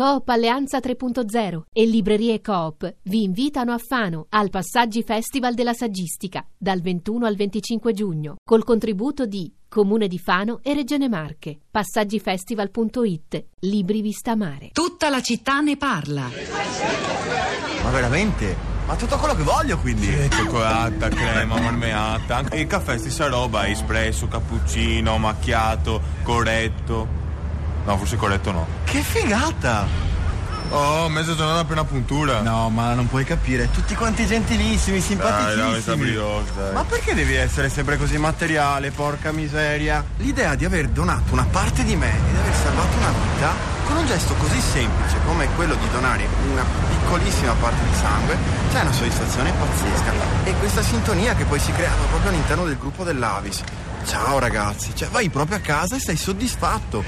Coop Alleanza 3.0 e Librerie Coop vi invitano a Fano al Passaggi Festival della Saggistica dal 21 al 25 giugno col contributo di Comune di Fano e Regione Marche. Passaggifestival.it Libri Vista Mare. Tutta la città ne parla. Ma veramente? Ma tutto quello che voglio quindi? Sì, cioccolata, crema, marmeata. Il caffè stessa roba, espresso, cappuccino, macchiato, corretto. No, forse corretto no. Che figata! Oh, mezza giornata appena puntura. No, ma non puoi capire. Tutti quanti gentilissimi, simpaticissimi. Dai, dai, dai. Ma perché devi essere sempre così materiale, porca miseria? L'idea di aver donato una parte di me e di aver salvato una vita con un gesto così semplice come quello di donare una piccolissima parte di sangue c'è una soddisfazione pazzesca. E questa sintonia che poi si crea proprio all'interno del gruppo dell'Avis. Ciao ragazzi, cioè vai proprio a casa e sei soddisfatto.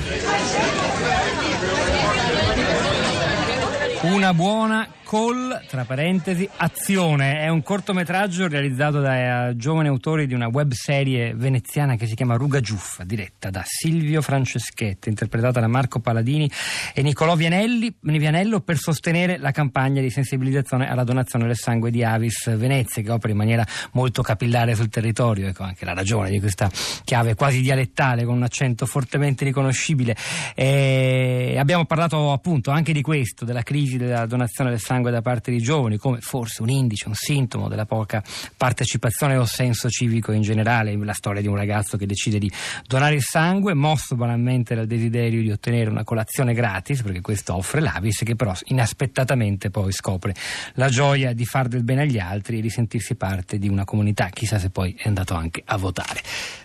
Una buona Call, tra parentesi, Azione. È un cortometraggio realizzato da uh, giovani autori di una web serie veneziana che si chiama Ruga Giuffa, diretta da Silvio Franceschetti, interpretata da Marco Paladini e Nicolò Vianelli, Vianello per sostenere la campagna di sensibilizzazione alla donazione del sangue di Avis Venezia, che opera in maniera molto capillare sul territorio. Ecco anche la ragione di questa chiave quasi dialettale con un accento fortemente riconoscibile. E abbiamo parlato appunto anche di questo, della crisi della donazione del sangue sangue da parte di giovani come forse un indice, un sintomo della poca partecipazione o senso civico in generale. La storia di un ragazzo che decide di donare il sangue, mosso banalmente dal desiderio di ottenere una colazione gratis, perché questo offre l'Avis, che però inaspettatamente poi scopre la gioia di far del bene agli altri e di sentirsi parte di una comunità. Chissà se poi è andato anche a votare.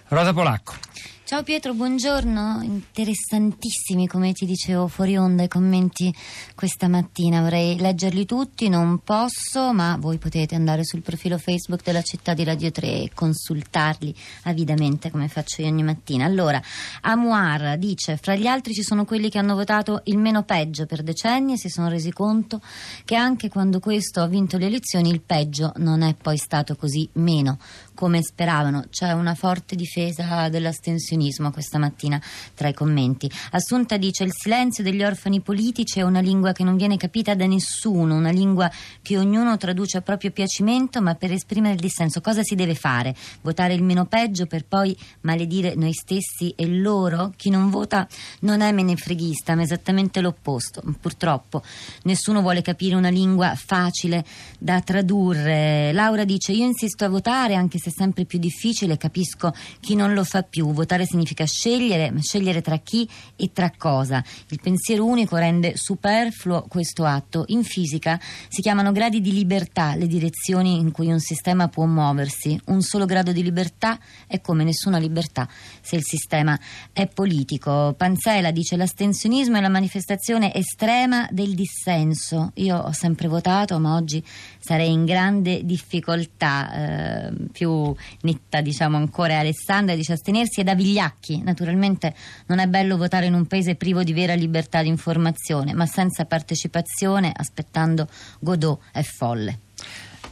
Rosa Polacco. Ciao Pietro, buongiorno. Interessantissimi, come ti dicevo, fuori onda i commenti questa mattina. Vorrei leggerli tutti, non posso, ma voi potete andare sul profilo Facebook della città di Radio 3 e consultarli avidamente come faccio io ogni mattina. Allora, Amuar dice: Fra gli altri ci sono quelli che hanno votato il meno peggio per decenni e si sono resi conto che anche quando questo ha vinto le elezioni il peggio non è poi stato così meno come speravano. C'è una forte difesa dell'astensionismo questa mattina tra i commenti. Assunta dice il silenzio degli orfani politici è una lingua che non viene capita da nessuno, una lingua che ognuno traduce a proprio piacimento, ma per esprimere il dissenso cosa si deve fare? Votare il meno peggio per poi maledire noi stessi e loro? Chi non vota non è menefreghista, ma esattamente l'opposto. Purtroppo nessuno vuole capire una lingua facile da tradurre. Laura dice io insisto a votare anche se è sempre più difficile, capisco chi non lo fa più. Votare significa scegliere, ma scegliere tra chi e tra cosa. Il pensiero unico rende superfluo questo atto. In fisica si chiamano gradi di libertà le direzioni in cui un sistema può muoversi. Un solo grado di libertà è come nessuna libertà se il sistema è politico. Panzela dice l'astensionismo è la manifestazione estrema del dissenso. Io ho sempre votato, ma oggi sarei in grande difficoltà. Eh, più netta diciamo ancora è Alessandra dice astenersi è da vigliacchi naturalmente non è bello votare in un paese privo di vera libertà di informazione ma senza partecipazione aspettando Godot è folle.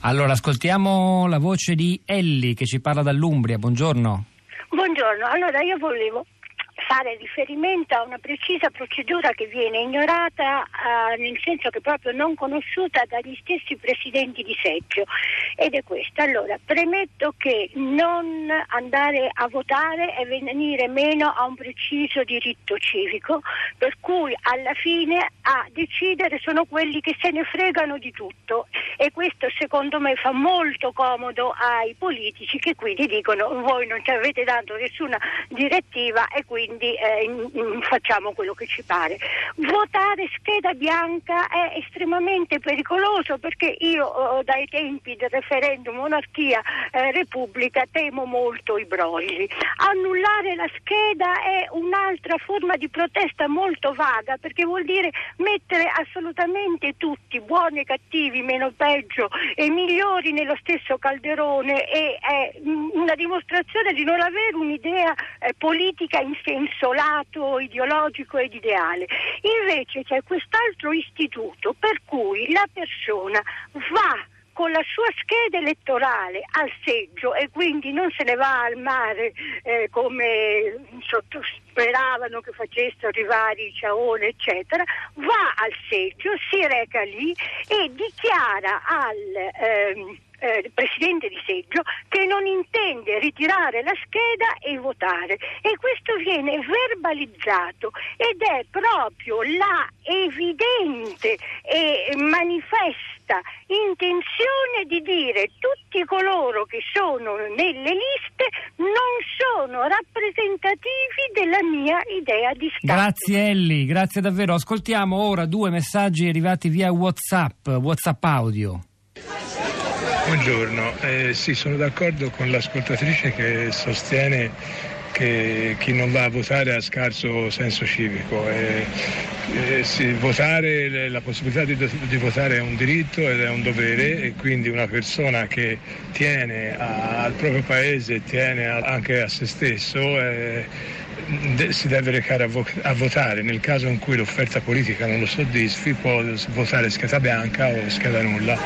Allora ascoltiamo la voce di Elli che ci parla dall'Umbria. Buongiorno. Buongiorno. Allora io volevo fare riferimento a una precisa procedura che viene ignorata eh, nel senso che proprio non conosciuta dagli stessi presidenti di seggio ed è questa. Allora, premetto che non andare a votare è venire meno a un preciso diritto civico, per cui alla fine a decidere sono quelli che se ne fregano di tutto e questo secondo me fa molto comodo ai politici che quindi dicono voi non ci avete dato nessuna direttiva e quindi eh, facciamo quello che ci pare. Votare scheda bianca è estremamente pericoloso perché io oh, dai tempi del referendum monarchia eh, repubblica temo molto i brogli. Annullare la scheda è un'altra forma di protesta molto vaga perché vuol dire mettere assolutamente tutti, buoni e cattivi, meno peggio e migliori nello stesso calderone e è una dimostrazione di non avere un'idea eh, politica in senso lato ideologico ed ideale. Invece c'è quest'altro istituto per cui la persona va con la sua scheda elettorale al seggio e quindi non se ne va al mare eh, come speravano che facessero i Ciaone eccetera, va al seggio, si reca lì e dichiara al ehm, eh, presidente di seggio che non intende ritirare la scheda e votare e questo viene verbalizzato ed è proprio la evidente e manifesta intenzione di dire tutti coloro che sono nelle liste non sono rappresentativi della mia idea di Stato. Grazie Elli, grazie davvero. Ascoltiamo ora due messaggi arrivati via WhatsApp, WhatsApp audio. Buongiorno, eh, sì, sono d'accordo con l'ascoltatrice che sostiene che chi non va a votare ha scarso senso civico. Eh, eh, sì, votare, la possibilità di, di, votare è un diritto ed è un dovere e quindi una persona che tiene a, al proprio paese e tiene a, anche a se stesso eh, de- si deve recare a, vo- a, votare. Nel caso in cui l'offerta politica non lo soddisfi può votare scheda bianca o scheda nulla.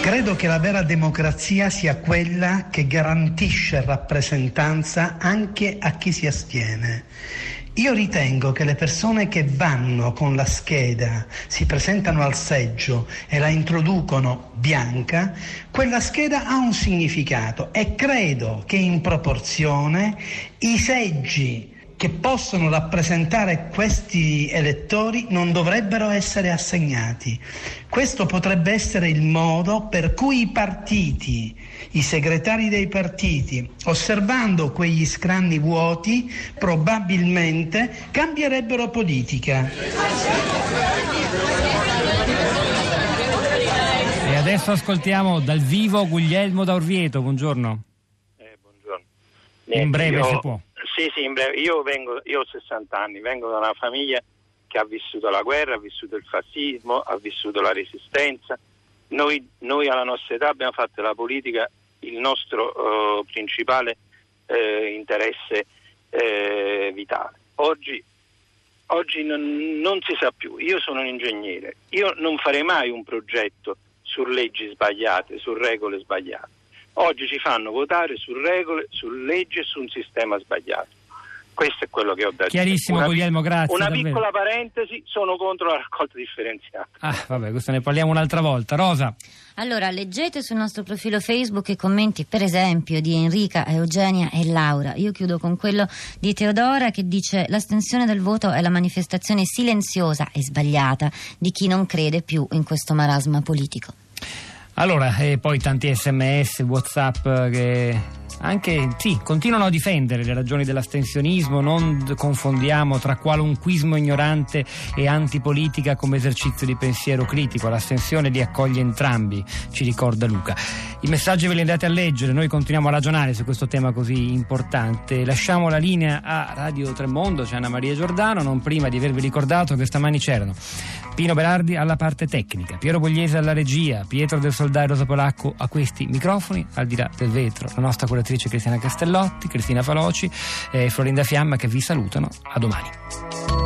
Credo che la vera democrazia sia quella che garantisce rappresentanza anche a chi si astiene. Io ritengo che le persone che vanno con la scheda, si presentano al seggio e la introducono bianca, quella scheda ha un significato e credo che in proporzione i seggi che possono rappresentare questi elettori non dovrebbero essere assegnati. Questo potrebbe essere il modo per cui i partiti, i segretari dei partiti, osservando quegli scranni vuoti, probabilmente cambierebbero politica. E adesso ascoltiamo dal vivo Guglielmo da Orvieto, buongiorno. Eh, buongiorno. In breve io, se può. Sì, sì, in breve. Io, vengo, io ho 60 anni, vengo da una famiglia che ha vissuto la guerra, ha vissuto il fascismo, ha vissuto la resistenza. Noi, noi alla nostra età abbiamo fatto la politica il nostro uh, principale uh, interesse uh, vitale. Oggi, oggi non, non, si sa più. Io sono un ingegnere, io non farei mai un progetto su leggi sbagliate, su regole sbagliate. Oggi ci fanno votare su regole, su leggi e su un sistema sbagliato. Questo è quello che ho detto. Chiarissimo, una, Guglielmo, grazie. Una davvero. piccola parentesi, sono contro la raccolta differenziata. Ah, vabbè, questo ne parliamo un'altra volta. Rosa. Allora, leggete sul nostro profilo Facebook i commenti, per esempio, di Enrica, Eugenia e Laura. Io chiudo con quello di Teodora che dice l'astensione del voto è la manifestazione silenziosa e sbagliata di chi non crede più in questo marasma politico. Allora, e poi tanti sms, whatsapp che anche sì, continuano a difendere le ragioni dell'astensionismo, non confondiamo tra qualunquismo ignorante e antipolitica come esercizio di pensiero critico, l'astensione li accoglie entrambi, ci ricorda Luca. I messaggi ve li andate a leggere, noi continuiamo a ragionare su questo tema così importante. Lasciamo la linea a Radio Tremondo, c'è Anna Maria Giordano, non prima di avervi ricordato che stamani c'erano Pino Berardi alla parte tecnica, Piero Bogliese alla regia, Pietro del Soldai Rosa Polacco a questi microfoni, al di là del vetro, la nostra curatrice Cristiana Castellotti, Cristina Faloci e Florinda Fiamma che vi salutano. A domani.